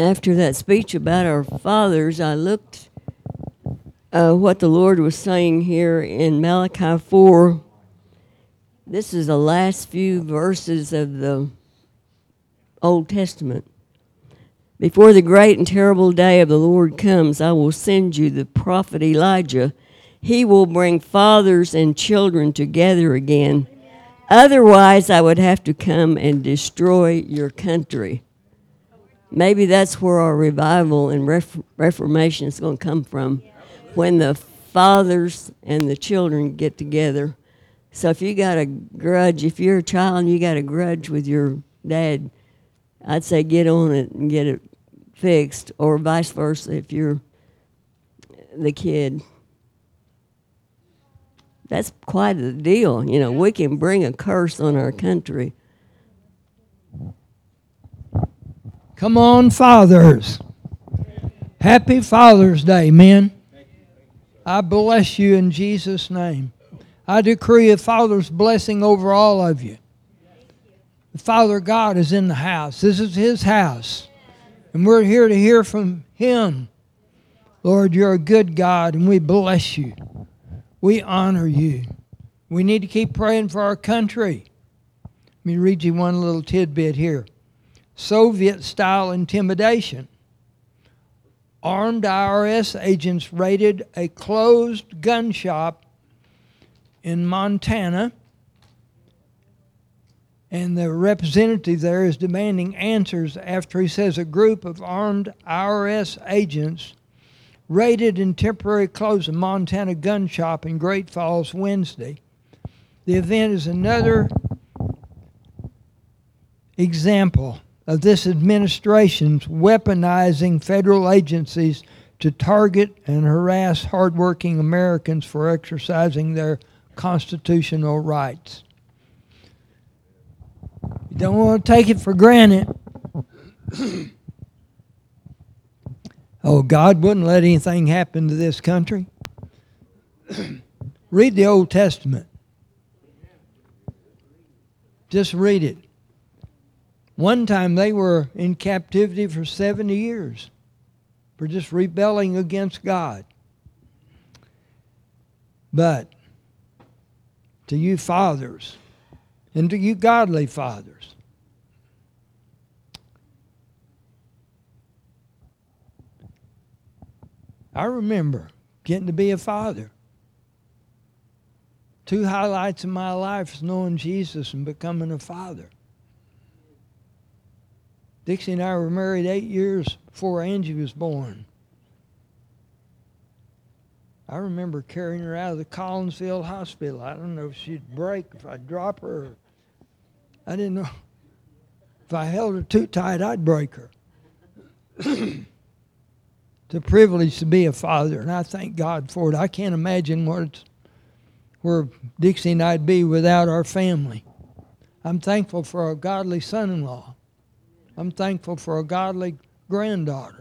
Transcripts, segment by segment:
after that speech about our fathers, I looked uh, what the Lord was saying here in Malachi 4. This is the last few verses of the Old Testament. Before the great and terrible day of the Lord comes, I will send you the prophet Elijah. He will bring fathers and children together again. Otherwise, I would have to come and destroy your country. Maybe that's where our revival and reformation is going to come from when the fathers and the children get together. So if you got a grudge, if you're a child and you got a grudge with your dad, I'd say get on it and get it fixed, or vice versa if you're the kid. That's quite a deal. You know, we can bring a curse on our country. Come on, fathers. Happy Father's Day, men. I bless you in Jesus' name. I decree a Father's blessing over all of you. The Father God is in the house. This is His house. And we're here to hear from Him. Lord, you're a good God, and we bless you. We honor you. We need to keep praying for our country. Let me read you one little tidbit here Soviet style intimidation armed IRS agents raided a closed gun shop in Montana. And the representative there is demanding answers after he says a group of armed IRS agents raided and temporarily closed a Montana gun shop in Great Falls Wednesday. The event is another example of this administration's weaponizing federal agencies to target and harass hardworking Americans for exercising their constitutional rights. You don't want to take it for granted. oh, God wouldn't let anything happen to this country. read the Old Testament. Just read it. One time they were in captivity for 70 years for just rebelling against God. But to you fathers, and to you godly fathers, I remember getting to be a father. Two highlights of my life is knowing Jesus and becoming a father. Dixie and I were married eight years before Angie was born. I remember carrying her out of the Collinsville Hospital. I don't know if she'd break, if I'd drop her. I didn't know. If I held her too tight, I'd break her. it's a privilege to be a father, and I thank God for it. I can't imagine what where Dixie and I'd be without our family. I'm thankful for a godly son in law. I'm thankful for a godly granddaughter.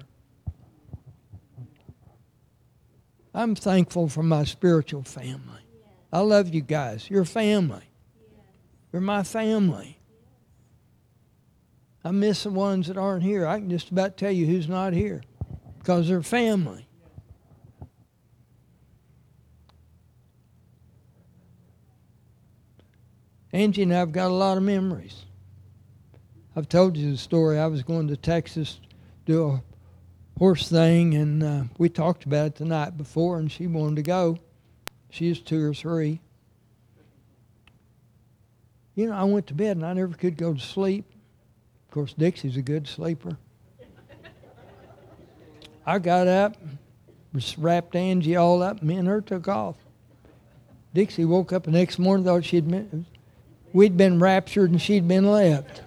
I'm thankful for my spiritual family. I love you guys. You're family. You're my family. I miss the ones that aren't here. I can just about tell you who's not here because they're family. Angie and I have got a lot of memories. I've told you the story. I was going to Texas to do a horse thing, and uh, we talked about it the night before, and she wanted to go. She was two or three. You know, I went to bed and I never could go to sleep. Of course, Dixie's a good sleeper. I got up, wrapped Angie all up, me and her took off. Dixie woke up the next morning, thought she'd been, we'd been raptured and she'd been left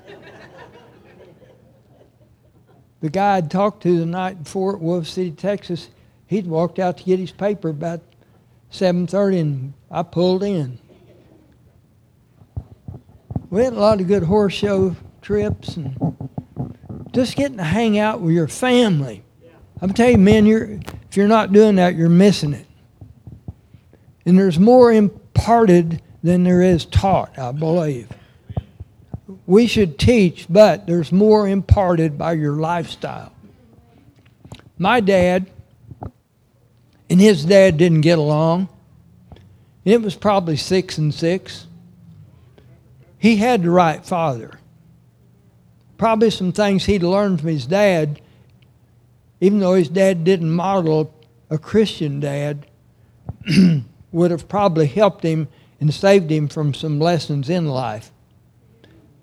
the guy I'd talked to the night before at Wolfe City, Texas, he'd walked out to get his paper about 7.30 and I pulled in. We had a lot of good horse show trips and just getting to hang out with your family. I'm telling you, man, you're, if you're not doing that, you're missing it. And there's more imparted than there is taught, I believe we should teach, but there's more imparted by your lifestyle. my dad and his dad didn't get along. It was probably six and six. He had the right father. Probably some things he'd learned from his dad, even though his dad didn't model a Christian dad, would have probably helped him and saved him from some lessons in life.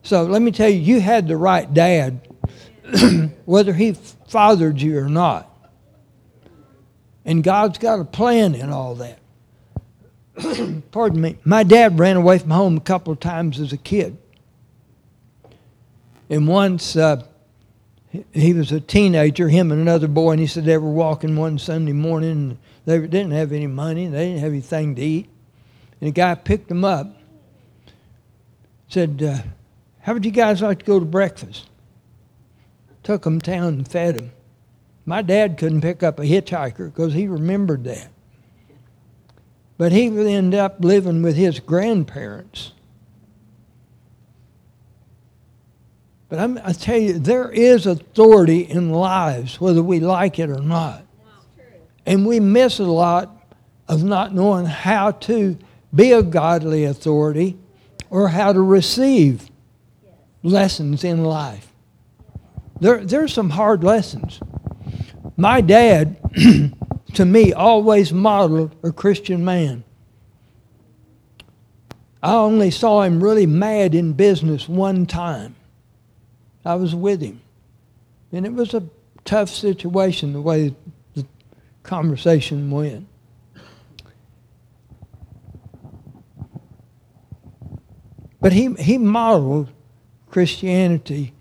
So let me tell you, you had the right dad, whether he fathered you or not. And God's got a plan in all that. Pardon me. My dad ran away from home a couple of times as a kid. And once uh, he was a teenager, him and another boy, and he said they were walking one Sunday morning and they didn't have any money, they didn't have anything to eat. And the guy picked them up, said, uh, How would you guys like to go to breakfast? Took them down and fed them. My dad couldn't pick up a hitchhiker because he remembered that. But he would end up living with his grandparents. But I'm, I tell you, there is authority in lives, whether we like it or not. And we miss a lot of not knowing how to be a godly authority or how to receive lessons in life. There, there are some hard lessons. My dad, to me, always modeled a Christian man. I only saw him really mad in business one time. I was with him. And it was a tough situation the way the conversation went. But he, he modeled Christianity,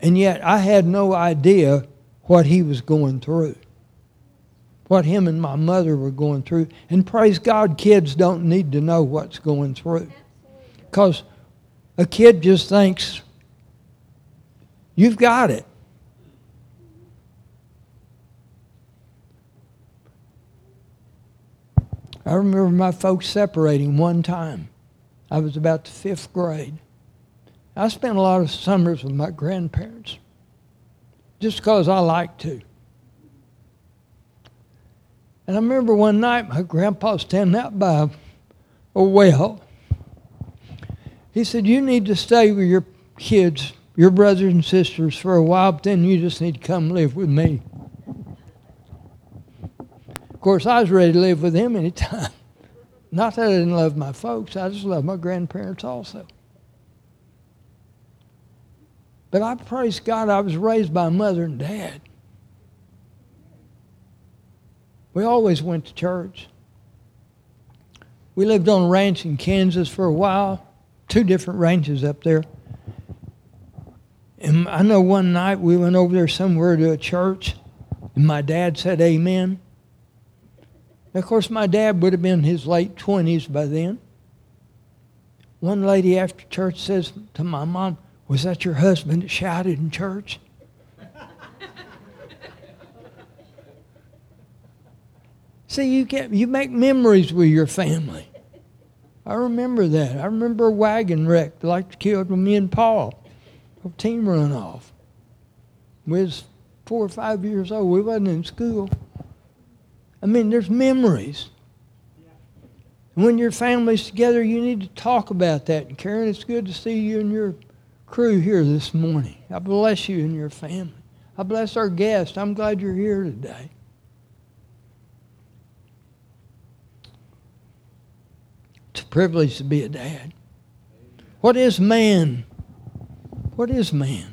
and yet I had no idea what he was going through, what him and my mother were going through. And praise God, kids don't need to know what's going through. Because a kid just thinks, you've got it. I remember my folks separating one time. I was about the fifth grade. I spent a lot of summers with my grandparents just because I like to. And I remember one night my grandpa standing out by a well. He said, You need to stay with your kids, your brothers and sisters for a while, but then you just need to come live with me. Of course, I was ready to live with him anytime. Not that I didn't love my folks, I just love my grandparents also. But I praise God I was raised by mother and dad. We always went to church. We lived on a ranch in Kansas for a while, two different ranches up there. And I know one night we went over there somewhere to a church, and my dad said amen. Of course, my dad would have been in his late 20s by then. One lady after church says to my mom, was that your husband that shouted in church? See, you get you make memories with your family. I remember that. I remember a wagon wreck like killed me and Paul. A team run off. We was four or five years old. We wasn't in school. I mean, there's memories. When your family's together, you need to talk about that. And Karen, it's good to see you and your crew here this morning. I bless you and your family. I bless our guests. I'm glad you're here today. It's a privilege to be a dad. What is man? What is man?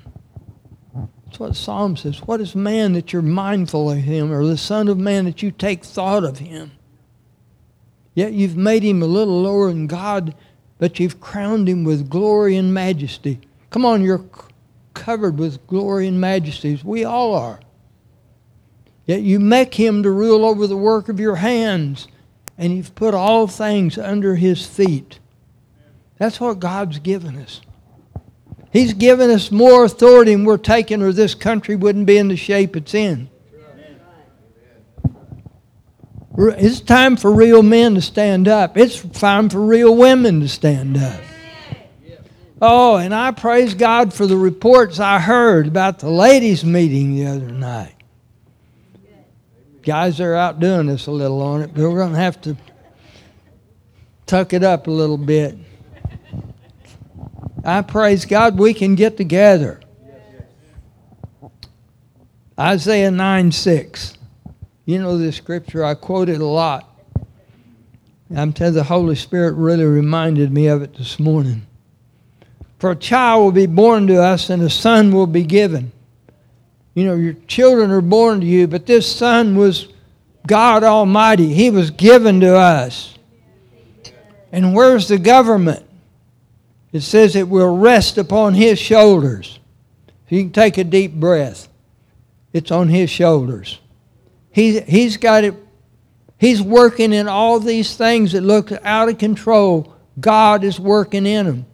That's what Psalm says. What is man that you're mindful of him, or the Son of Man that you take thought of him? Yet you've made him a little lower than God, but you've crowned him with glory and majesty. Come on, you're covered with glory and majesties. We all are. Yet you make him to rule over the work of your hands, and you've put all things under his feet. That's what God's given us. He's given us more authority than we're taking, or this country wouldn't be in the shape it's in. It's time for real men to stand up. It's time for real women to stand up. Oh, and I praise God for the reports I heard about the ladies' meeting the other night. Guys are outdoing us a little on it, but we're going to have to tuck it up a little bit. I praise God we can get together. Isaiah 9 6. You know this scripture, I quote it a lot. I'm telling the Holy Spirit really reminded me of it this morning. For a child will be born to us, and a son will be given. You know, your children are born to you, but this son was God Almighty. He was given to us. And where's the government? It says it will rest upon his shoulders. You can take a deep breath. It's on his shoulders. He, he's got it. He's working in all these things that look out of control. God is working in them.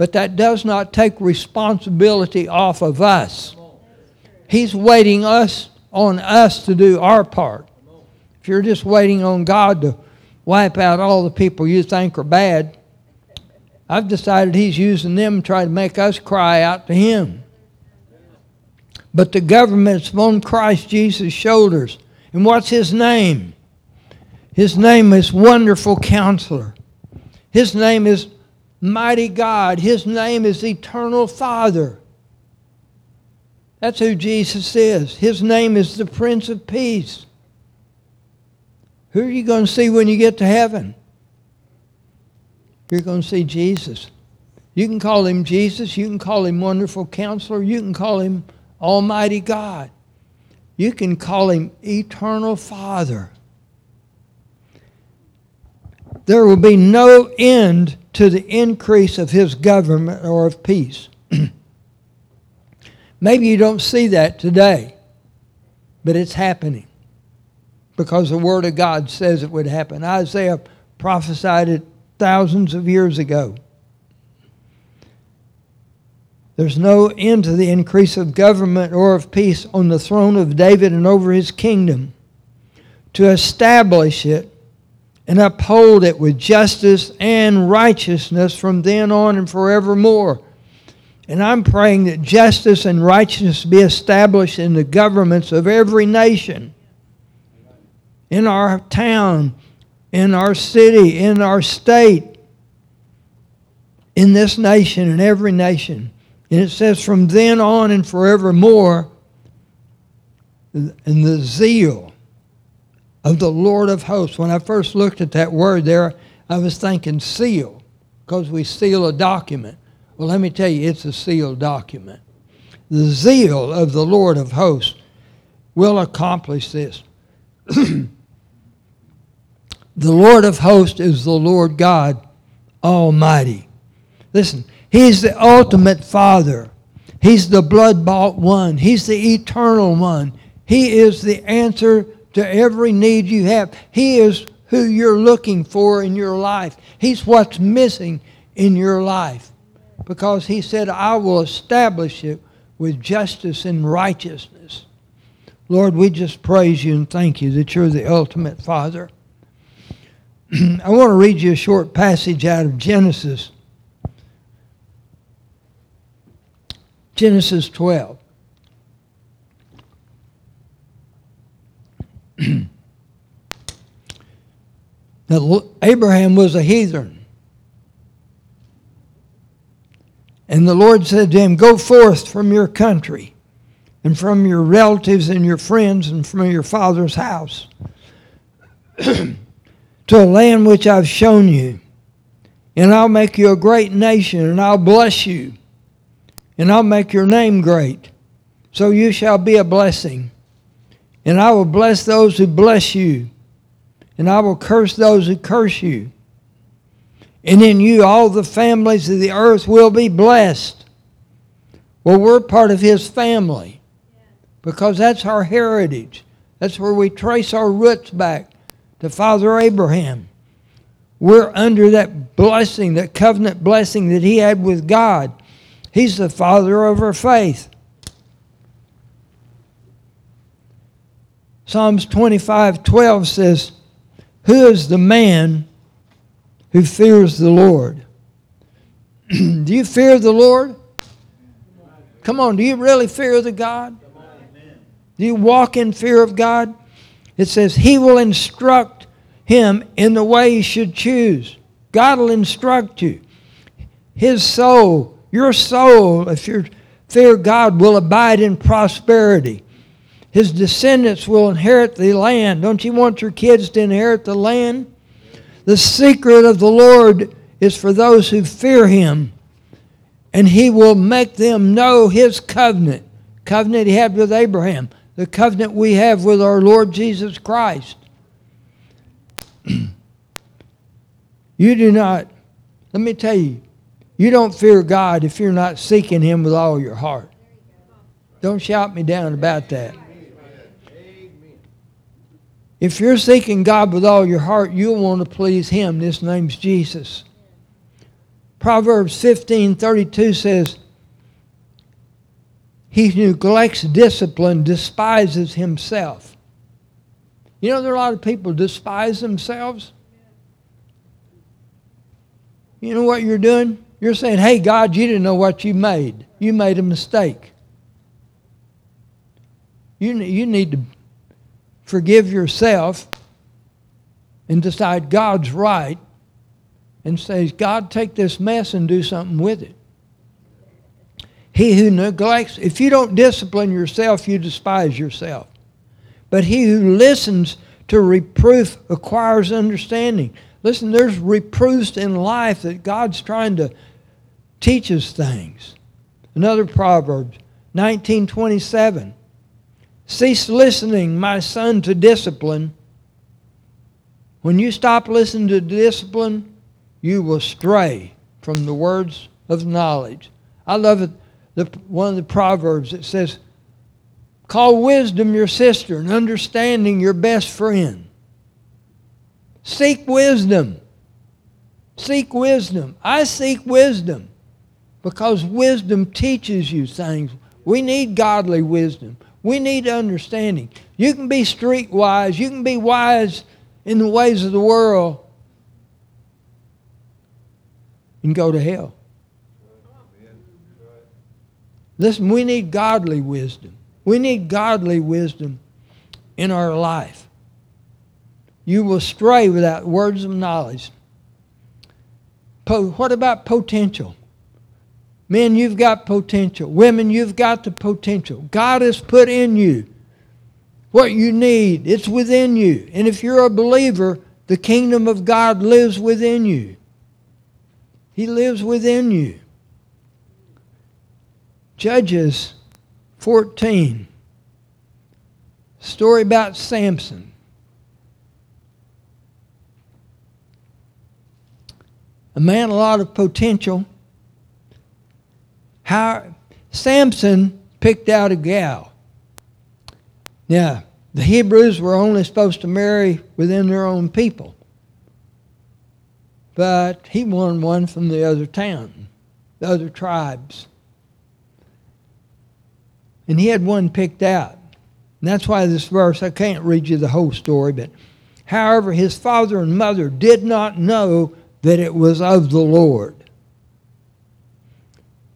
But that does not take responsibility off of us. He's waiting us on us to do our part. If you're just waiting on God to wipe out all the people you think are bad, I've decided He's using them to try to make us cry out to Him. But the government's on Christ Jesus' shoulders. And what's His name? His name is Wonderful Counselor. His name is Mighty God. His name is Eternal Father. That's who Jesus is. His name is the Prince of Peace. Who are you going to see when you get to heaven? You're going to see Jesus. You can call him Jesus. You can call him Wonderful Counselor. You can call him Almighty God. You can call him Eternal Father. There will be no end to the increase of his government or of peace. Maybe you don't see that today, but it's happening because the Word of God says it would happen. Isaiah prophesied it thousands of years ago. There's no end to the increase of government or of peace on the throne of David and over his kingdom to establish it and uphold it with justice and righteousness from then on and forevermore. And I'm praying that justice and righteousness be established in the governments of every nation in our town, in our city, in our state, in this nation, in every nation. And it says, from then on and forevermore, and the zeal of the Lord of hosts. When I first looked at that word there, I was thinking seal, because we seal a document. Well, let me tell you, it's a sealed document. The zeal of the Lord of hosts will accomplish this. The Lord of hosts is the Lord God Almighty. Listen, He's the ultimate Father. He's the blood bought one. He's the eternal one. He is the answer to every need you have. He is who you're looking for in your life. He's what's missing in your life. Because He said, I will establish it with justice and righteousness. Lord, we just praise you and thank you that you're the ultimate Father. I want to read you a short passage out of Genesis. Genesis 12. now, Abraham was a heathen. And the Lord said to him, Go forth from your country and from your relatives and your friends and from your father's house to a land which I've shown you. And I'll make you a great nation, and I'll bless you, and I'll make your name great. So you shall be a blessing. And I will bless those who bless you, and I will curse those who curse you. And in you all the families of the earth will be blessed. Well, we're part of his family because that's our heritage. That's where we trace our roots back to Father Abraham. We're under that blessing, that covenant blessing that he had with God. He's the father of our faith. Psalms 25 12 says, Who is the man who fears the Lord? do you fear the Lord? Come on, do you really fear the God? Do you walk in fear of God? It says, He will instruct him in the way he should choose. God will instruct you. His soul, your soul, if you fear God, will abide in prosperity. His descendants will inherit the land. Don't you want your kids to inherit the land? The secret of the Lord is for those who fear him, and he will make them know his covenant. Covenant he had with Abraham, the covenant we have with our Lord Jesus Christ. you do not, let me tell you, you don't fear God if you're not seeking him with all your heart. Don't shout me down about that. If you're seeking God with all your heart, you'll want to please Him. His name's Jesus. Proverbs 15 32 says, He neglects discipline despises himself. You know, there are a lot of people despise themselves. You know what you're doing? You're saying, hey, God, you didn't know what you made. You made a mistake. You, you need to forgive yourself and decide God's right and says, God, take this mess and do something with it. He who neglects, if you don't discipline yourself, you despise yourself. But he who listens to reproof acquires understanding. Listen, there's reproofs in life that God's trying to teach us things. Another proverb, 1927. Cease listening, my son, to discipline. When you stop listening to discipline, you will stray from the words of knowledge. I love it. The, one of the proverbs that says, Call wisdom your sister and understanding your best friend. Seek wisdom. Seek wisdom. I seek wisdom because wisdom teaches you things. We need godly wisdom. We need understanding. You can be street wise, you can be wise in the ways of the world and go to hell. Listen, we need godly wisdom. We need godly wisdom in our life. You will stray without words of knowledge. Po- what about potential? Men, you've got potential. Women, you've got the potential. God has put in you what you need. It's within you. And if you're a believer, the kingdom of God lives within you. He lives within you. Judges 14. Story about Samson. A man, a lot of potential how Samson picked out a gal. Now, the Hebrews were only supposed to marry within their own people. But he won one from the other town, the other tribes. And he had one picked out. And that's why this verse, I can't read you the whole story, but however, his father and mother did not know that it was of the Lord.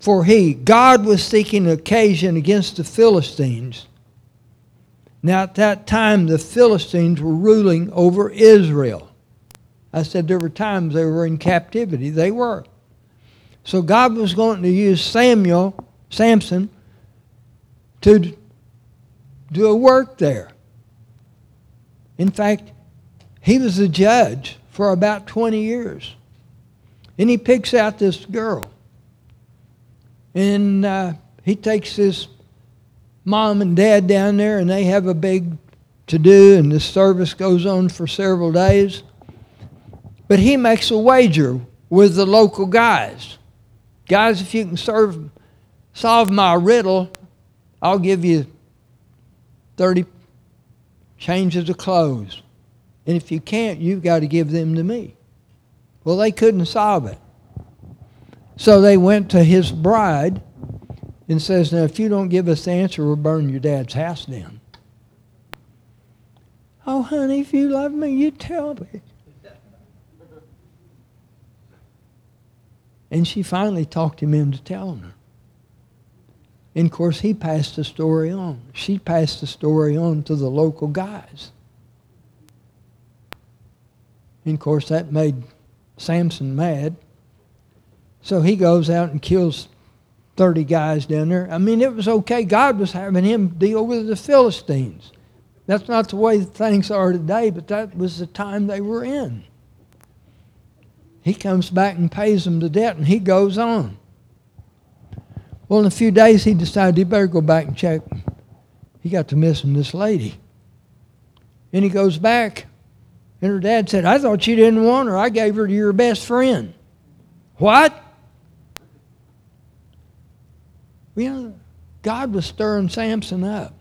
For he, God was seeking occasion against the Philistines. Now, at that time, the Philistines were ruling over Israel. I said there were times they were in captivity. They were. So God was going to use Samuel, Samson, to do a work there. In fact, he was a judge for about 20 years. And he picks out this girl. And uh, he takes his mom and dad down there, and they have a big to do, and the service goes on for several days. But he makes a wager with the local guys. Guys, if you can serve, solve my riddle, I'll give you 30 changes of clothes. And if you can't, you've got to give them to me. Well, they couldn't solve it. So they went to his bride and says, Now, if you don't give us the answer, we'll burn your dad's house down. Oh, honey, if you love me, you tell me. And she finally talked him into telling her. And of course, he passed the story on. She passed the story on to the local guys. And of course, that made Samson mad. So he goes out and kills 30 guys down there. I mean, it was okay. God was having him deal with the Philistines. That's not the way things are today, but that was the time they were in. He comes back and pays them the debt, and he goes on. Well, in a few days, he decided he better go back and check. He got to missing this lady. And he goes back, and her dad said, I thought you didn't want her. I gave her to your best friend. What? Well, you know, God was stirring Samson up.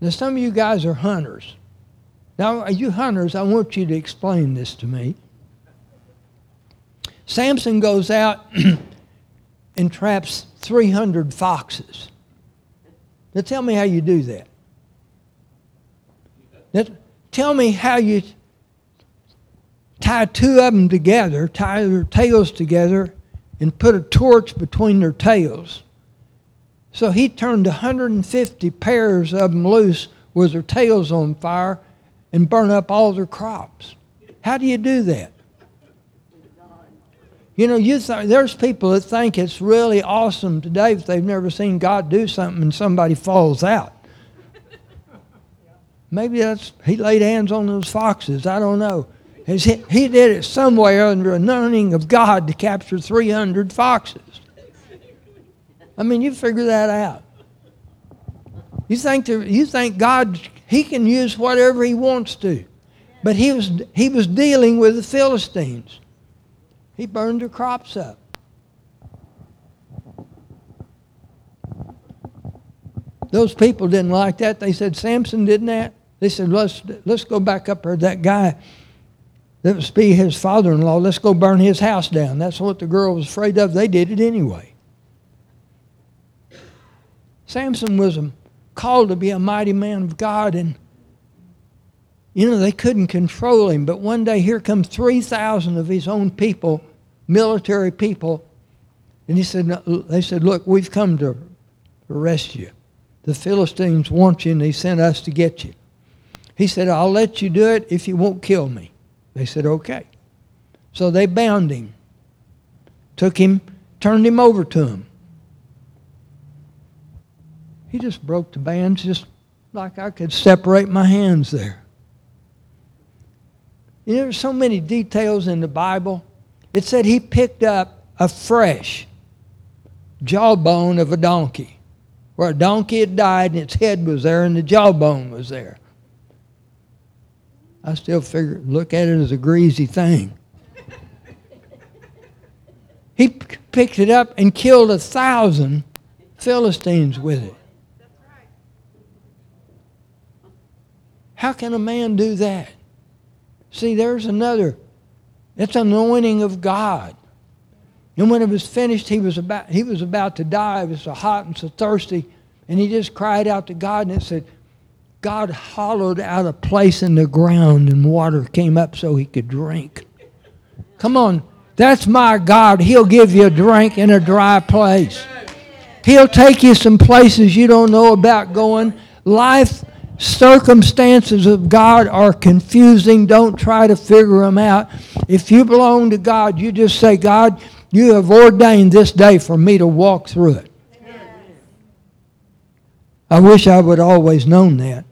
Now, some of you guys are hunters. Now, are you hunters, I want you to explain this to me. Samson goes out and traps 300 foxes. Now, tell me how you do that. Now, tell me how you tie two of them together, tie their tails together, and put a torch between their tails so he turned 150 pairs of them loose with their tails on fire and burn up all their crops. How do you do that? You know, you th- there's people that think it's really awesome today if they've never seen God do something and somebody falls out. Maybe that's he laid hands on those foxes. I don't know. He, he did it somewhere under anointing of God to capture 300 foxes. I mean, you figure that out. You think, to, you think God, He can use whatever He wants to. But he was, he was dealing with the Philistines. He burned their crops up. Those people didn't like that. They said, Samson didn't that? They said, let's, let's go back up there. That guy was be his father-in-law, let's go burn his house down. That's what the girl was afraid of. They did it anyway. Samson was called to be a mighty man of God, and you know they couldn't control him. But one day, here come three thousand of his own people, military people, and he said, "They said, look, we've come to arrest you. The Philistines want you, and they sent us to get you." He said, "I'll let you do it if you won't kill me." They said, "Okay." So they bound him, took him, turned him over to him. He just broke the bands just like I could separate my hands there. You know, there's so many details in the Bible. It said he picked up a fresh jawbone of a donkey, where a donkey had died and its head was there and the jawbone was there. I still figure, look at it as a greasy thing. he picked it up and killed a thousand Philistines with it. How can a man do that? See, there's another. It's anointing of God. And when it was finished, he was about he was about to die. It was so hot and so thirsty, and he just cried out to God, and it said, God hollowed out a place in the ground, and water came up so he could drink. Come on, that's my God. He'll give you a drink in a dry place. He'll take you some places you don't know about going. Life circumstances of God are confusing. Don't try to figure them out. If you belong to God, you just say, God, you have ordained this day for me to walk through it. I wish I would always known that.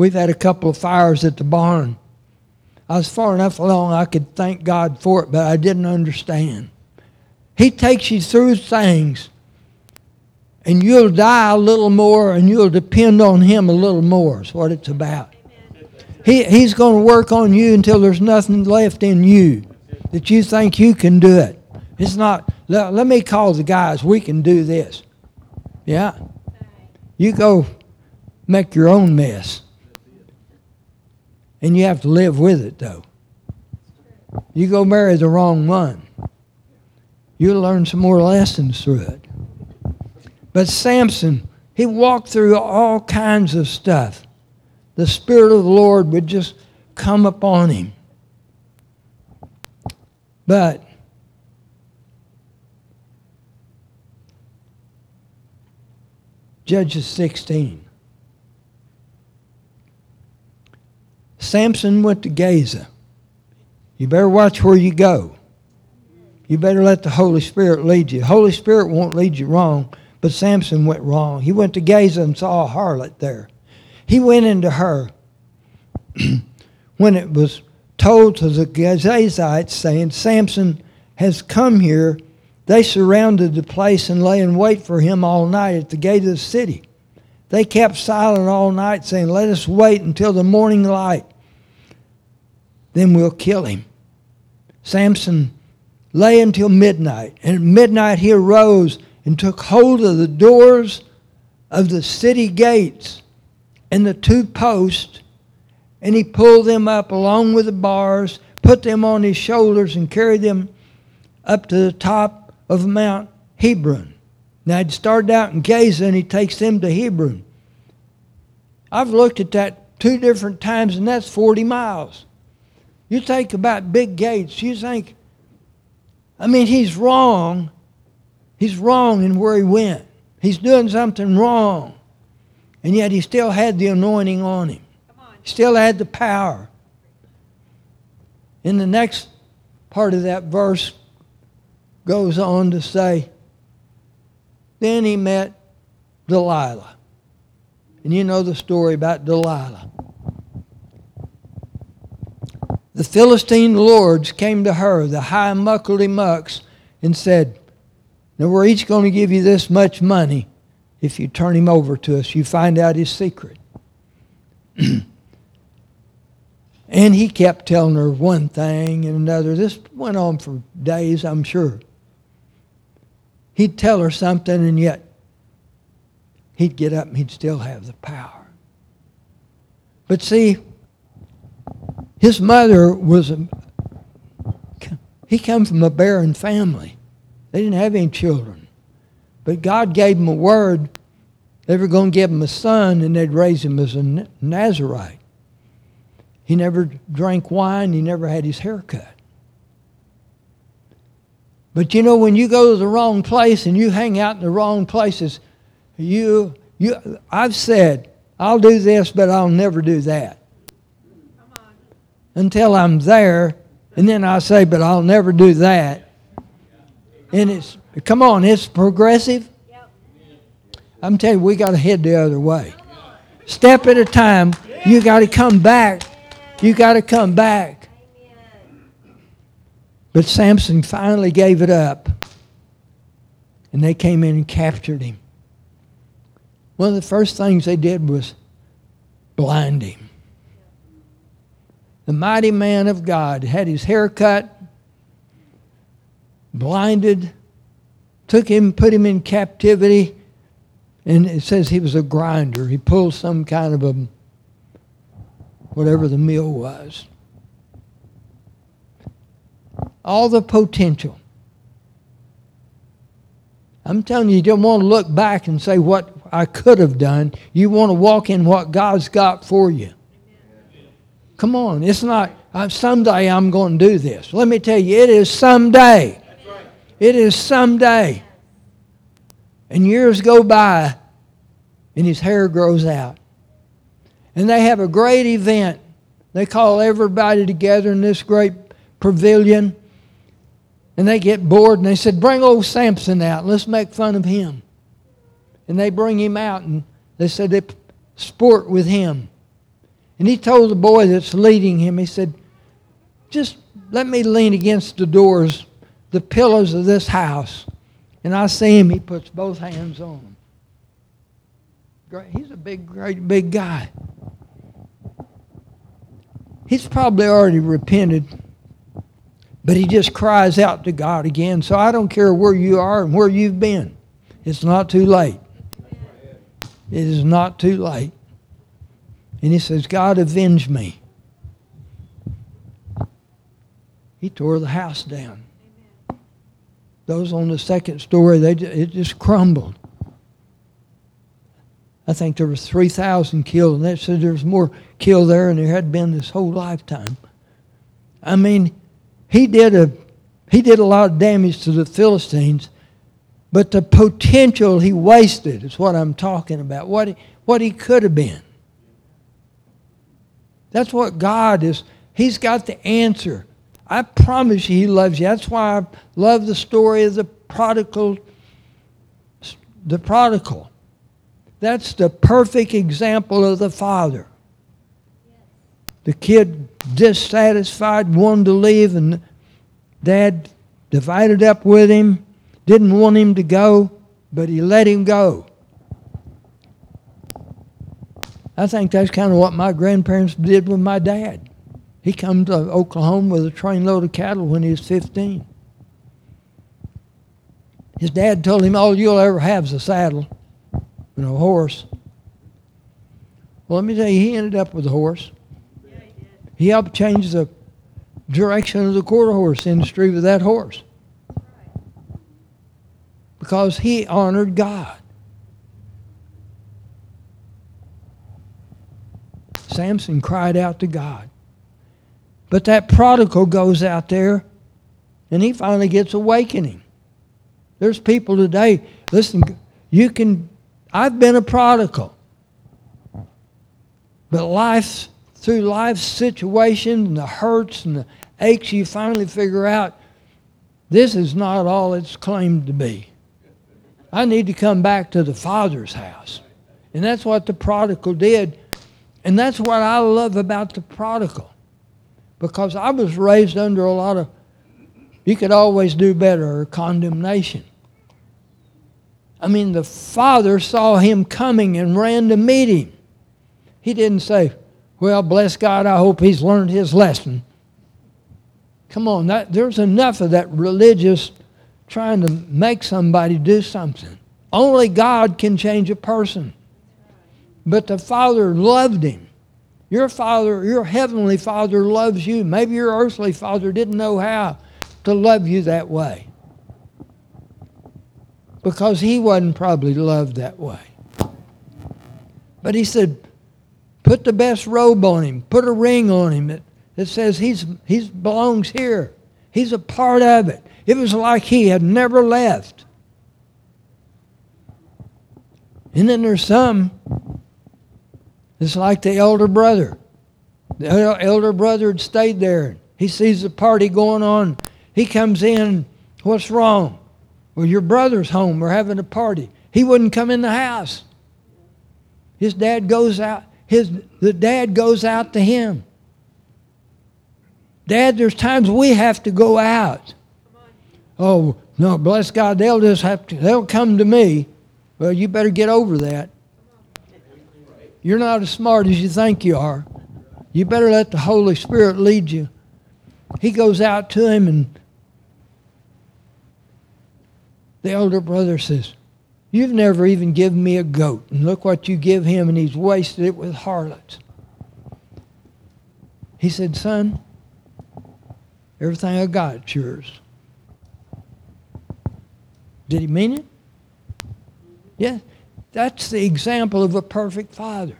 We've had a couple of fires at the barn. I was far enough along I could thank God for it, but I didn't understand. He takes you through things and you'll die a little more and you'll depend on him a little more is what it's about. He, he's going to work on you until there's nothing left in you that you think you can do it. It's not let, let me call the guys we can do this. Yeah? You go make your own mess and you have to live with it though you go marry the wrong one you'll learn some more lessons through it but Samson, he walked through all kinds of stuff. The Spirit of the Lord would just come upon him. But Judges 16. Samson went to Gaza. You better watch where you go. You better let the Holy Spirit lead you. Holy Spirit won't lead you wrong, but Samson went wrong. He went to Gaza and saw a harlot there. He went into her when it was told to the Gazazites, saying, Samson has come here. They surrounded the place and lay in wait for him all night at the gate of the city. They kept silent all night, saying, Let us wait until the morning light. Then we'll kill him. Samson lay until midnight. And at midnight he arose and took hold of the doors of the city gates and the two posts, and he pulled them up along with the bars, put them on his shoulders, and carried them up to the top of Mount Hebron. Now he'd started out in Gaza and he takes them to Hebron. I've looked at that two different times, and that's 40 miles. You think about big gates, you think, I mean, he's wrong. He's wrong in where he went. He's doing something wrong. And yet he still had the anointing on him. He still had the power. In the next part of that verse goes on to say, then he met Delilah. And you know the story about Delilah. The Philistine lords came to her, the high muckledy mucks, and said, Now we're each going to give you this much money if you turn him over to us. You find out his secret. and he kept telling her one thing and another. This went on for days, I'm sure. He'd tell her something, and yet he'd get up and he'd still have the power. But see, his mother was a, he came from a barren family. They didn't have any children. But God gave him a word. They were going to give him a son, and they'd raise him as a Nazarite. He never drank wine. He never had his hair cut. But you know, when you go to the wrong place and you hang out in the wrong places, you, you, I've said, I'll do this, but I'll never do that until I'm there, and then I say, but I'll never do that. And it's, come on, it's progressive. I'm telling you, we got to head the other way. Step at a time, you got to come back. You got to come back. But Samson finally gave it up. And they came in and captured him. One of the first things they did was blind him the mighty man of God, had his hair cut, blinded, took him, put him in captivity, and it says he was a grinder. He pulled some kind of a, whatever the meal was. All the potential. I'm telling you, you don't want to look back and say what I could have done. You want to walk in what God's got for you. Come on, it's not uh, someday I'm going to do this. Let me tell you, it is someday. It is someday. And years go by, and his hair grows out. And they have a great event. They call everybody together in this great pavilion. And they get bored and they said, Bring old Samson out. Let's make fun of him. And they bring him out and they said they sport with him. And he told the boy that's leading him, he said, just let me lean against the doors, the pillars of this house. And I see him, he puts both hands on them. Great. He's a big, great, big guy. He's probably already repented, but he just cries out to God again. So I don't care where you are and where you've been. It's not too late. It is not too late. And he says, God, avenge me. He tore the house down. Those on the second story, they, it just crumbled. I think there was 3,000 killed, and they said there was more killed there than there had been this whole lifetime. I mean, he did a he did a lot of damage to the Philistines, but the potential he wasted is what I'm talking about. What he, what he could have been. That's what God is. He's got the answer. I promise you, He loves you. That's why I love the story of the prodigal. The prodigal. That's the perfect example of the father. The kid dissatisfied, wanted to leave, and dad divided up with him, didn't want him to go, but he let him go. I think that's kind of what my grandparents did with my dad. He come to Oklahoma with a trainload of cattle when he was 15. His dad told him, all you'll ever have is a saddle and a horse. Well, let me tell you, he ended up with a horse. He, helped change the direction of the quarter horse industry with that horse. Because he honored God. Samson cried out to God. But that prodigal goes out there and he finally gets awakening. There's people today, listen, you can, I've been a prodigal. But life, through life's situations and the hurts and the aches, you finally figure out this is not all it's claimed to be. I need to come back to the Father's house. And that's what the prodigal did. And that's what I love about the prodigal because I was raised under a lot of, you could always do better, or condemnation. I mean, the father saw him coming and ran to meet him. He didn't say, Well, bless God, I hope he's learned his lesson. Come on, that, there's enough of that religious trying to make somebody do something. Only God can change a person. But the father loved him. Your father, your heavenly father loves you. Maybe your earthly father didn't know how to love you that way. Because he wasn't probably loved that way. But he said, put the best robe on him, put a ring on him that, that says he's he belongs here. He's a part of it. It was like he had never left. And then there's some it's like the elder brother. The elder brother had stayed there. He sees the party going on. He comes in. What's wrong? Well, your brother's home. We're having a party. He wouldn't come in the house. His dad goes out. His the dad goes out to him. Dad, there's times we have to go out. Oh no, bless God, they'll just have to. They'll come to me. Well, you better get over that. You're not as smart as you think you are. You better let the Holy Spirit lead you. He goes out to him, and the elder brother says, You've never even given me a goat. And look what you give him, and he's wasted it with harlots. He said, Son, everything I got is yours. Did he mean it? Yes. That's the example of a perfect father.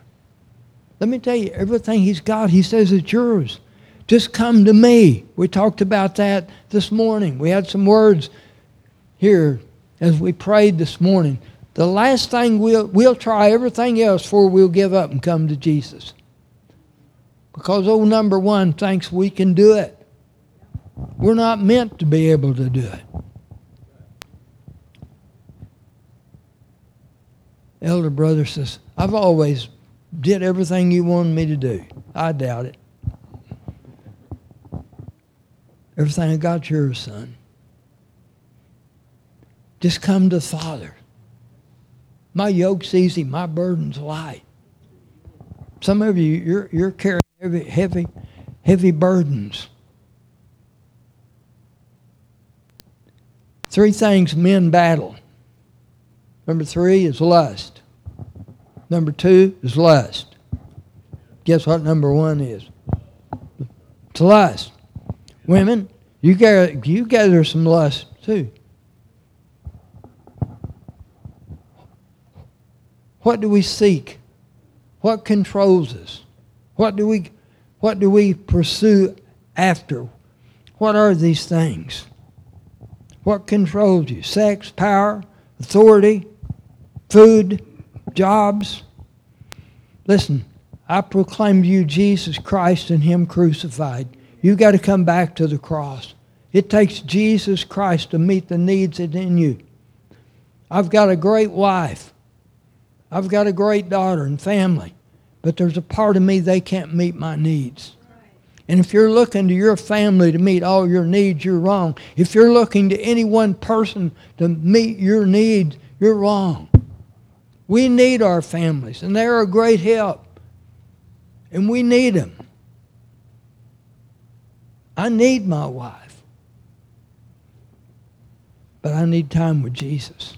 Let me tell you, everything he's got, he says it's yours. Just come to me. We talked about that this morning. We had some words here as we prayed this morning. The last thing we'll, we'll try everything else before we'll give up and come to Jesus. Because old number one thinks we can do it. We're not meant to be able to do it. elder brother says, I've always did everything you wanted me to do. I doubt it. Everything I got yours, son. Just come to the Father. My yoke's easy, my burden's light. Some of you, you're, you're carrying heavy, heavy, heavy burdens. Three things men battle. Number three is lust. Number two is lust. Guess what number one is? It's lust. Women, you gather, you gather some lust too. What do we seek? What controls us? What do we what do we pursue after? What are these things? What controls you? Sex, power, authority, food, jobs. Listen, I proclaim to you Jesus Christ and Him crucified. You've got to come back to the cross. It takes Jesus Christ to meet the needs in you. I've got a great wife. I've got a great daughter and family. But there's a part of me they can't meet my needs. And if you're looking to your family to meet all your needs, you're wrong. If you're looking to any one person to meet your needs, you're wrong. We need our families, and they're a great help. And we need them. I need my wife. But I need time with Jesus.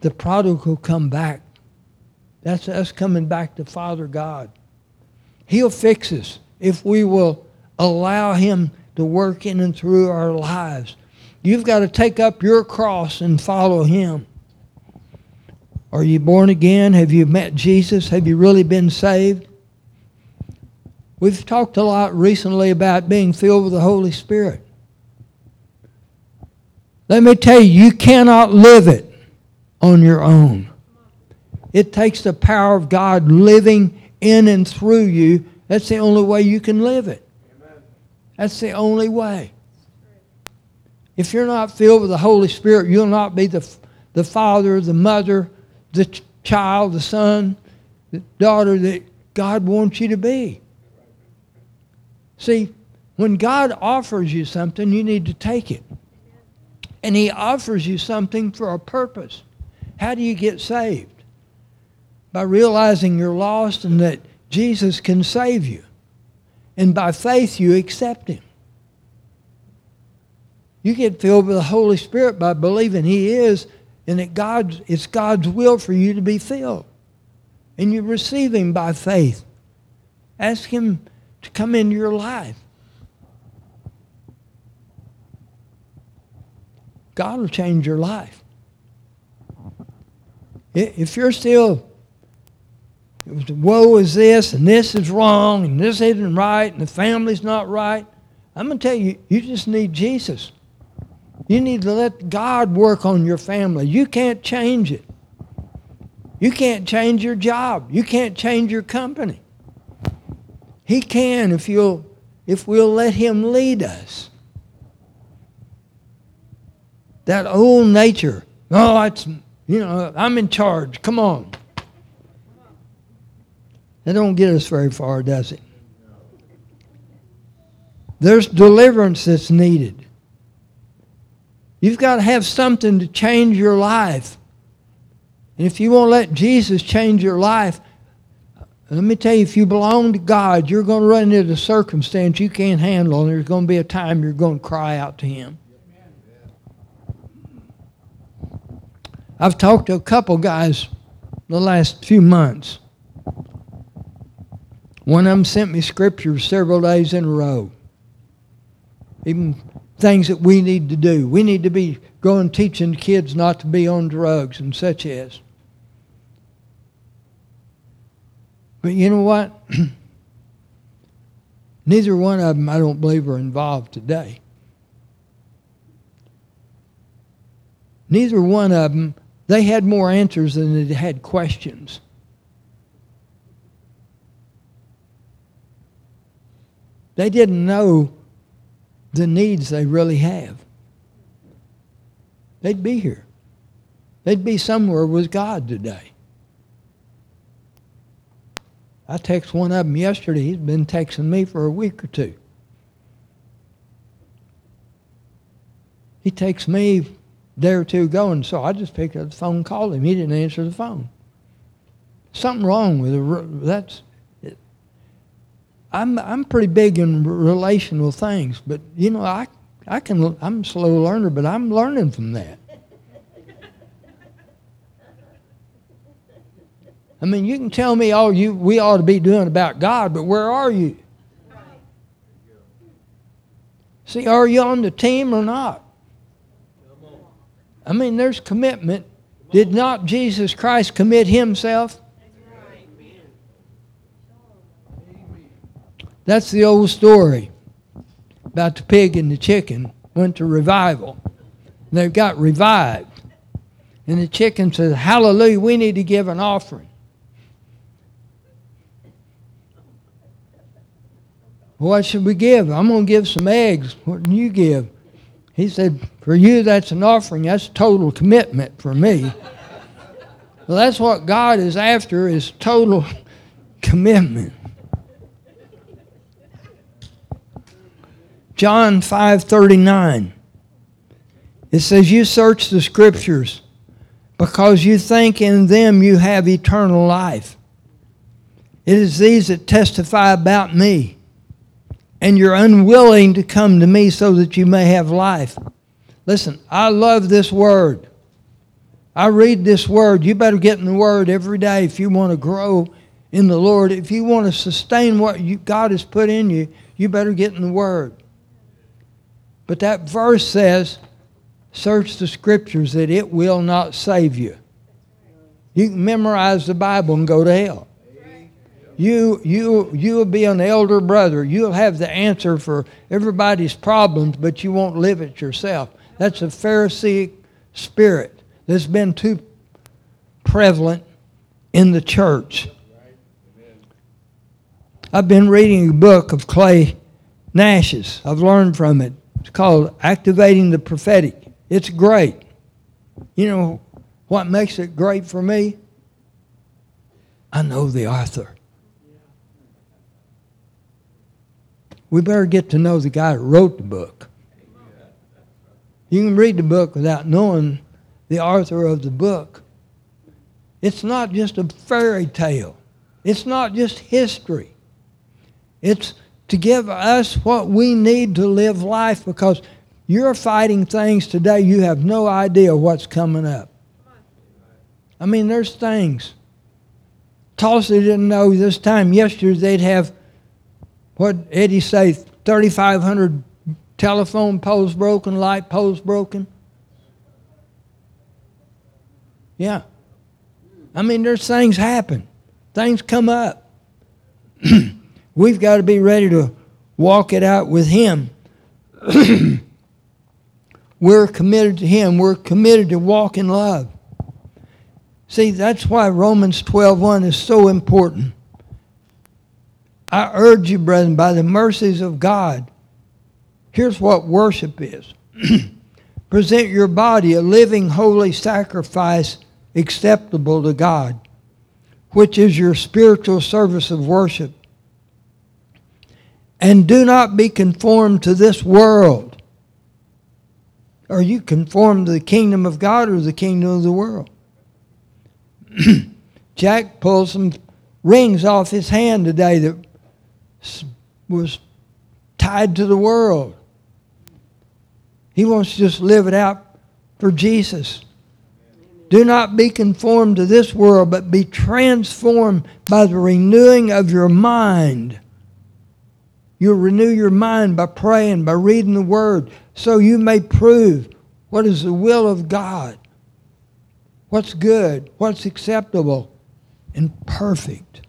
The prodigal come back that's us coming back to Father God. He'll fix us if we will allow Him to work in and through our lives. You've got to take up your cross and follow Him. Are you born again? Have you met Jesus? Have you really been saved? We've talked a lot recently about being filled with the Holy Spirit. Let me tell you, you cannot live it on your own. It takes the power of God living in and through you. That's the only way you can live it. That's the only way. If you're not filled with the Holy Spirit, you'll not be the, the father, the mother, the ch- child, the son, the daughter that God wants you to be. See, when God offers you something, you need to take it. And He offers you something for a purpose. How do you get saved? by realizing you're lost and that Jesus can save you. And by faith, you accept Him. You get filled with the Holy Spirit by believing He is, and that God's, it's God's will for you to be filled. And you receive Him by faith. Ask Him to come into your life. God will change your life. If you're still woe is this, and this is wrong, and this isn't right, and the family's not right. I'm going to tell you, you just need Jesus. You need to let God work on your family. You can't change it. You can't change your job. You can't change your company. He can if you'll if we'll let him lead us. That old nature. Oh, it's you know, I'm in charge. Come on. That don't get us very far, does it? There's deliverance that's needed. You've got to have something to change your life. And if you won't let Jesus change your life, let me tell you, if you belong to God, you're going to run into a circumstance you can't handle, and there's going to be a time you're going to cry out to Him. I've talked to a couple guys the last few months one of them sent me scriptures several days in a row. Even things that we need to do. We need to be going teaching kids not to be on drugs and such as. But you know what? Neither one of them, I don't believe, are involved today. Neither one of them, they had more answers than they had questions. They didn't know the needs they really have. They'd be here. They'd be somewhere with God today. I texted one of them yesterday. He's been texting me for a week or two. He texts me day or two ago, and so I just picked up the phone called him. He didn't answer the phone. Something wrong with it. That's I'm I'm pretty big in relational things, but you know I I can I'm a slow learner, but I'm learning from that. I mean, you can tell me all you we ought to be doing about God, but where are you? See, are you on the team or not? I mean, there's commitment. Did not Jesus Christ commit himself? That's the old story about the pig and the chicken went to revival. They got revived. And the chicken says, Hallelujah, we need to give an offering. What should we give? I'm going to give some eggs. What do you give? He said, For you, that's an offering. That's total commitment for me. well, that's what God is after is total commitment. John 5:39 It says you search the scriptures because you think in them you have eternal life. It is these that testify about me. And you're unwilling to come to me so that you may have life. Listen, I love this word. I read this word. You better get in the word every day if you want to grow in the Lord. If you want to sustain what you, God has put in you, you better get in the word. But that verse says, search the scriptures that it will not save you. You can memorize the Bible and go to hell. You, you, you'll be an elder brother. You'll have the answer for everybody's problems, but you won't live it yourself. That's a Pharisee spirit that's been too prevalent in the church. I've been reading a book of Clay Nash's. I've learned from it. It's called Activating the Prophetic. It's great. You know what makes it great for me? I know the author. We better get to know the guy who wrote the book. You can read the book without knowing the author of the book. It's not just a fairy tale. It's not just history. It's to give us what we need to live life because you're fighting things today you have no idea what's coming up. I mean, there's things. Tulsa didn't know this time yesterday they'd have, what Eddie say, 3,500 telephone poles broken, light poles broken. Yeah. I mean, there's things happen. Things come up. We've got to be ready to walk it out with Him. We're committed to Him. We're committed to walk in love. See, that's why Romans 12.1 is so important. I urge you, brethren, by the mercies of God, here's what worship is. Present your body a living, holy sacrifice acceptable to God, which is your spiritual service of worship. And do not be conformed to this world. Are you conformed to the kingdom of God or the kingdom of the world? Jack pulled some rings off his hand today that was tied to the world. He wants to just live it out for Jesus. Do not be conformed to this world, but be transformed by the renewing of your mind. You'll renew your mind by praying, by reading the Word, so you may prove what is the will of God, what's good, what's acceptable, and perfect.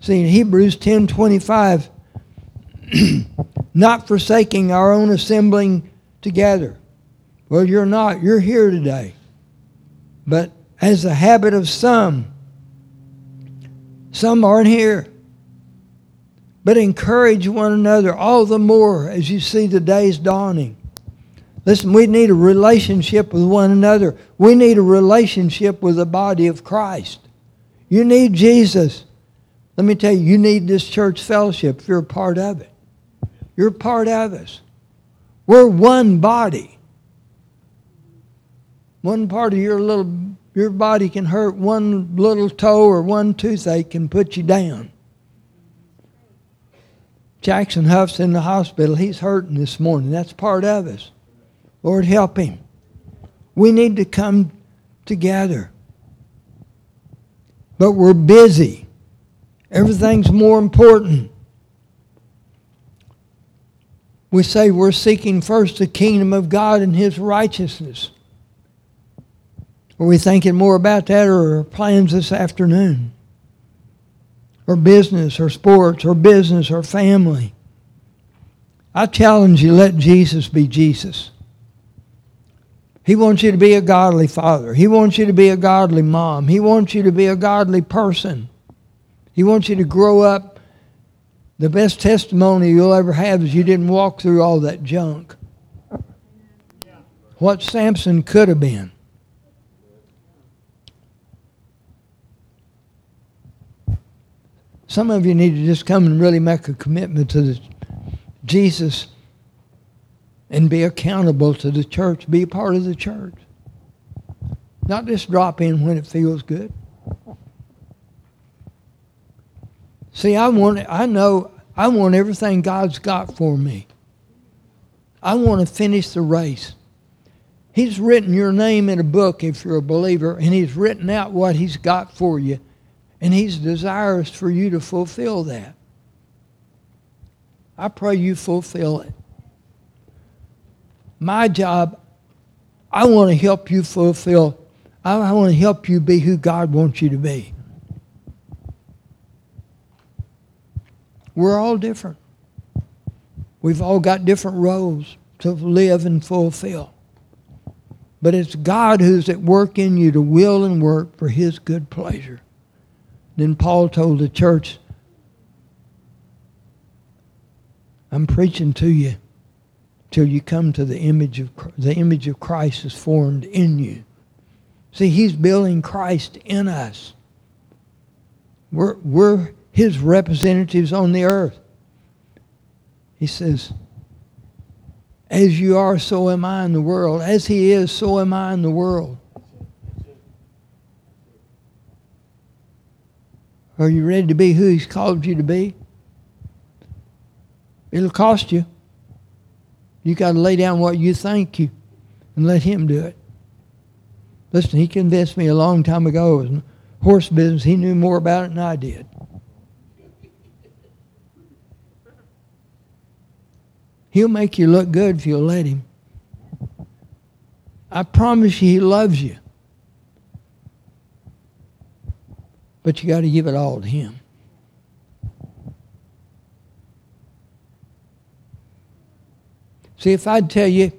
See, in Hebrews 10 25, not forsaking our own assembling together. Well, you're not. You're here today. But as the habit of some, some aren't here but encourage one another all the more as you see the days dawning. Listen, we need a relationship with one another. We need a relationship with the body of Christ. You need Jesus. Let me tell you, you need this church fellowship if you're a part of it. You're part of us. We're one body. One part of your little your body can hurt, one little toe or one toothache can put you down. Jackson Huff's in the hospital. He's hurting this morning. That's part of us. Lord, help him. We need to come together. But we're busy. Everything's more important. We say we're seeking first the kingdom of God and his righteousness. Are we thinking more about that or our plans this afternoon? or business or sports or business or family. I challenge you, let Jesus be Jesus. He wants you to be a godly father. He wants you to be a godly mom. He wants you to be a godly person. He wants you to grow up The best testimony you'll ever have is you didn't walk through all that junk. What Samson could have been. Some of you need to just come and really make a commitment to the, Jesus and be accountable to the church, be a part of the church. Not just drop in when it feels good. See, I want I know I want everything God's got for me. I want to finish the race. He's written your name in a book if you're a believer, and he's written out what he's got for you. And he's desirous for you to fulfill that. I pray you fulfill it. My job, I want to help you fulfill I want to help you be who God wants you to be. We're all different. We've all got different roles to live and fulfill. But it's God who's at work in you to will and work for his good pleasure. Then Paul told the church, I'm preaching to you till you come to the image of the image of Christ is formed in you. See, he's building Christ in us. We're, we're his representatives on the earth. He says, As you are, so am I in the world. As he is, so am I in the world. Are you ready to be who he's called you to be? It'll cost you. You got to lay down what you think you and let him do it. Listen, he convinced me a long time ago it was horse business. He knew more about it than I did. He'll make you look good if you'll let him. I promise you, he loves you. But you got to give it all to him. See, if I'd tell you,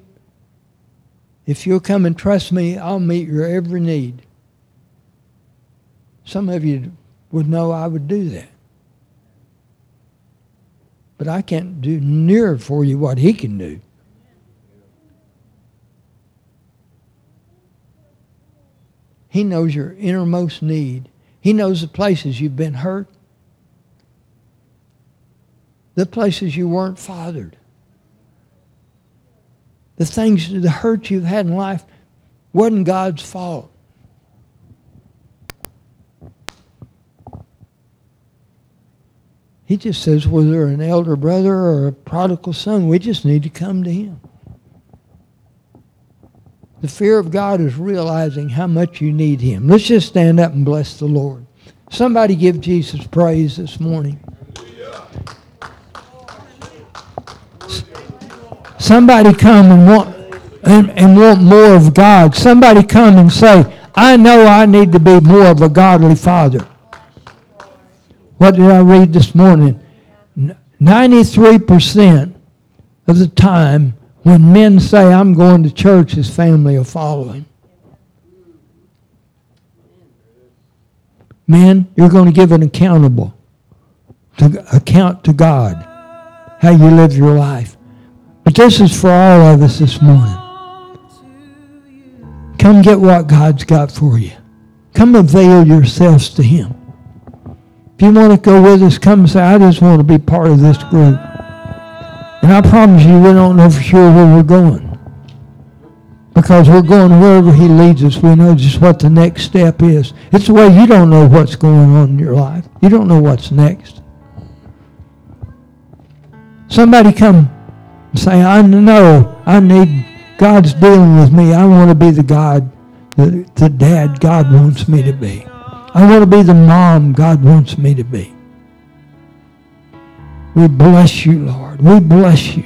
if you'll come and trust me, I'll meet your every need. Some of you would know I would do that. But I can't do near for you what he can do. He knows your innermost need. He knows the places you've been hurt, the places you weren't fathered the things, the hurt you've had in life wasn't God's fault. He just says, whether an elder brother or a prodigal son, we just need to come to him. The fear of God is realizing how much you need him. Let's just stand up and bless the Lord. Somebody give Jesus praise this morning. Somebody come and want and, and want more of God. Somebody come and say, I know I need to be more of a godly father. What did I read this morning? 93% of the time when men say, I'm going to church, his family are following. Men, you're going to give an accountable to account to God how you live your life. But this is for all of us this morning. Come get what God's got for you. Come avail yourselves to Him. If you want to go with us, come and say, I just want to be part of this group. And I promise you, we don't know for sure where we're going. Because we're going wherever He leads us. We know just what the next step is. It's the way you don't know what's going on in your life. You don't know what's next. Somebody come and say, I know I need, God's dealing with me. I want to be the God, the, the dad God wants me to be. I want to be the mom God wants me to be. We bless you, Lord. We bless you.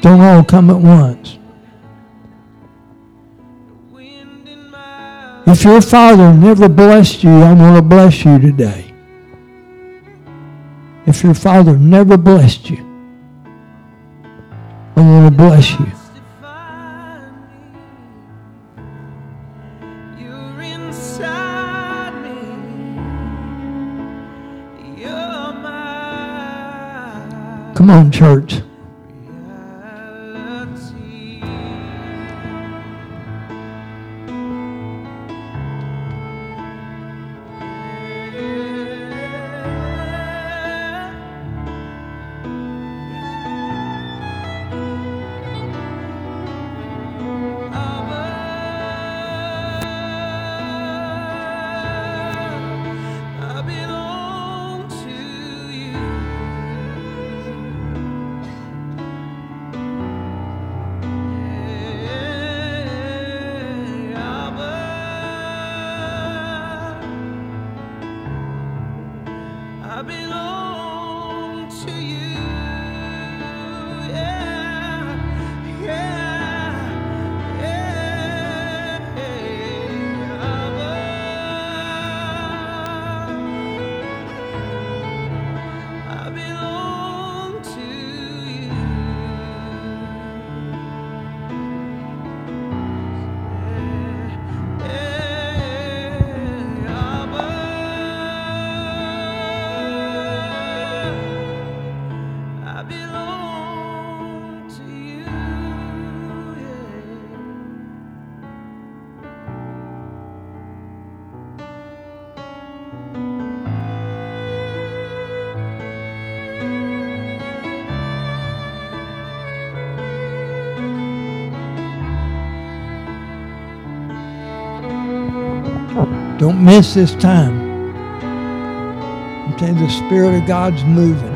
Don't all come at once. If your father never blessed you, I want to bless you today if your father never blessed you, I want to bless you. Come on, church. Don't miss this time. I'm saying the Spirit of God's moving.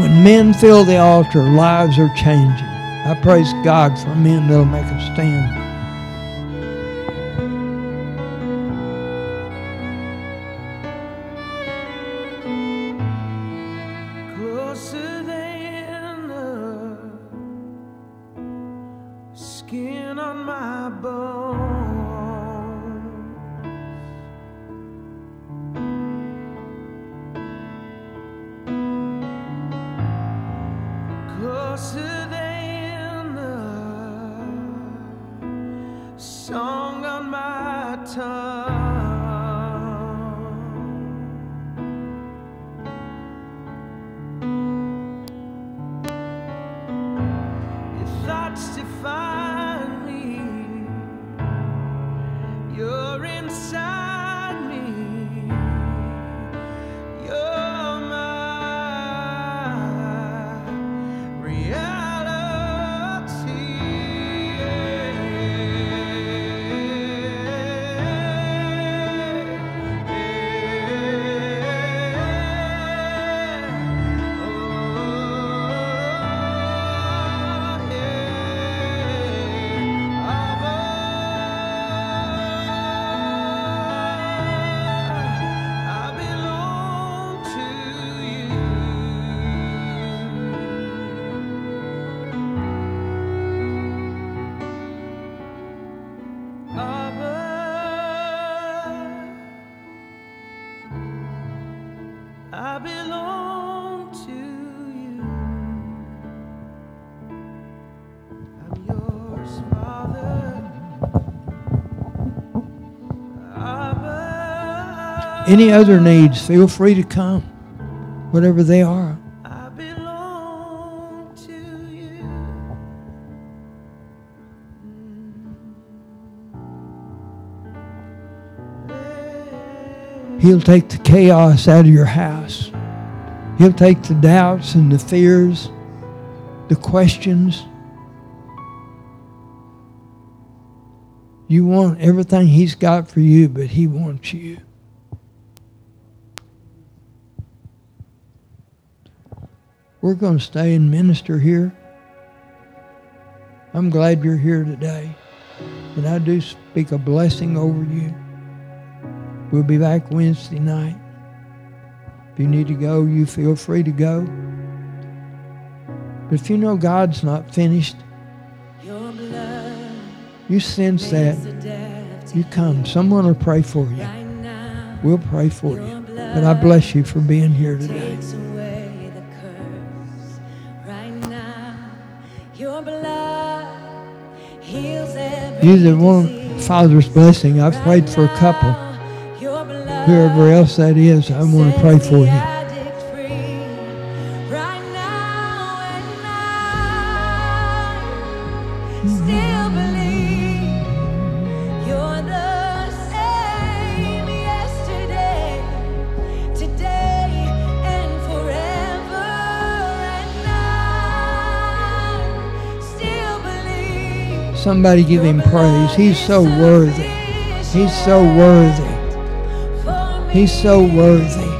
When men fill the altar, lives are changing. I praise God for men that'll make a stand. Any other needs, feel free to come, whatever they are. I belong to you. Mm. He'll take the chaos out of your house. He'll take the doubts and the fears, the questions. You want everything He's got for you, but He wants you. We're going to stay and minister here. I'm glad you're here today. And I do speak a blessing over you. We'll be back Wednesday night. If you need to go, you feel free to go. But if you know God's not finished, you sense that, you come. Someone will pray for you. We'll pray for you. But I bless you for being here today. usually want Father's blessing. I've prayed for a couple. Whoever else that is, I want to pray for you. Somebody give him praise. He's so worthy. He's so worthy. He's so worthy.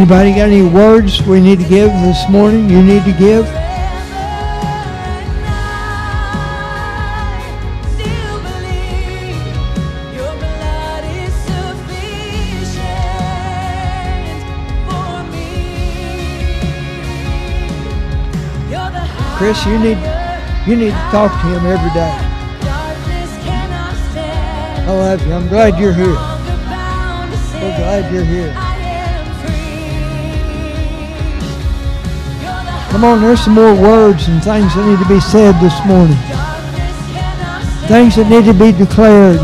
Anybody got any words we need to give this morning? You need to give? Chris, you need you need to talk to him every day. I love you. I'm glad you're here. So glad you're here. Come on, there's some more words and things that need to be said this morning. Things that need to be declared.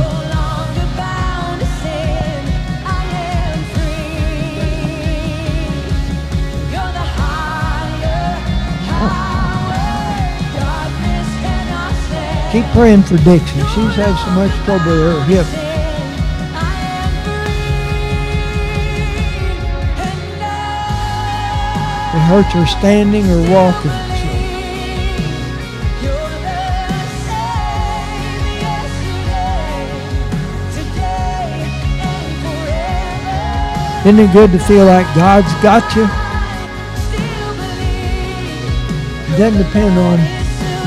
Keep praying for Dixie. She's had so much trouble with her hip. Hurts her standing or walking. So isn't it good to feel like God's got you? It doesn't depend on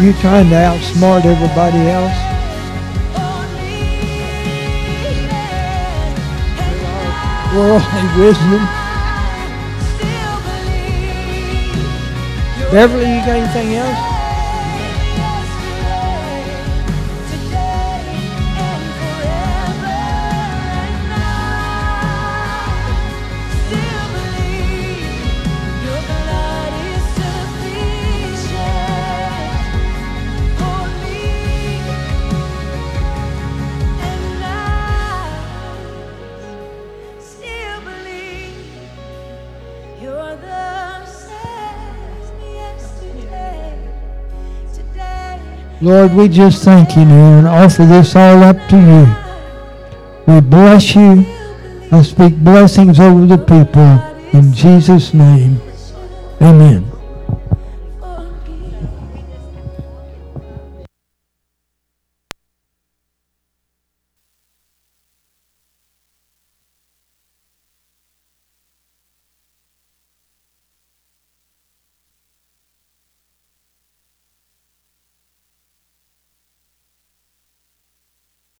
you trying to outsmart everybody else. Worldly wisdom. Beverly, you got anything else? Lord, we just thank you now and offer this all up to you. We bless you. I speak blessings over the people in Jesus' name. Amen.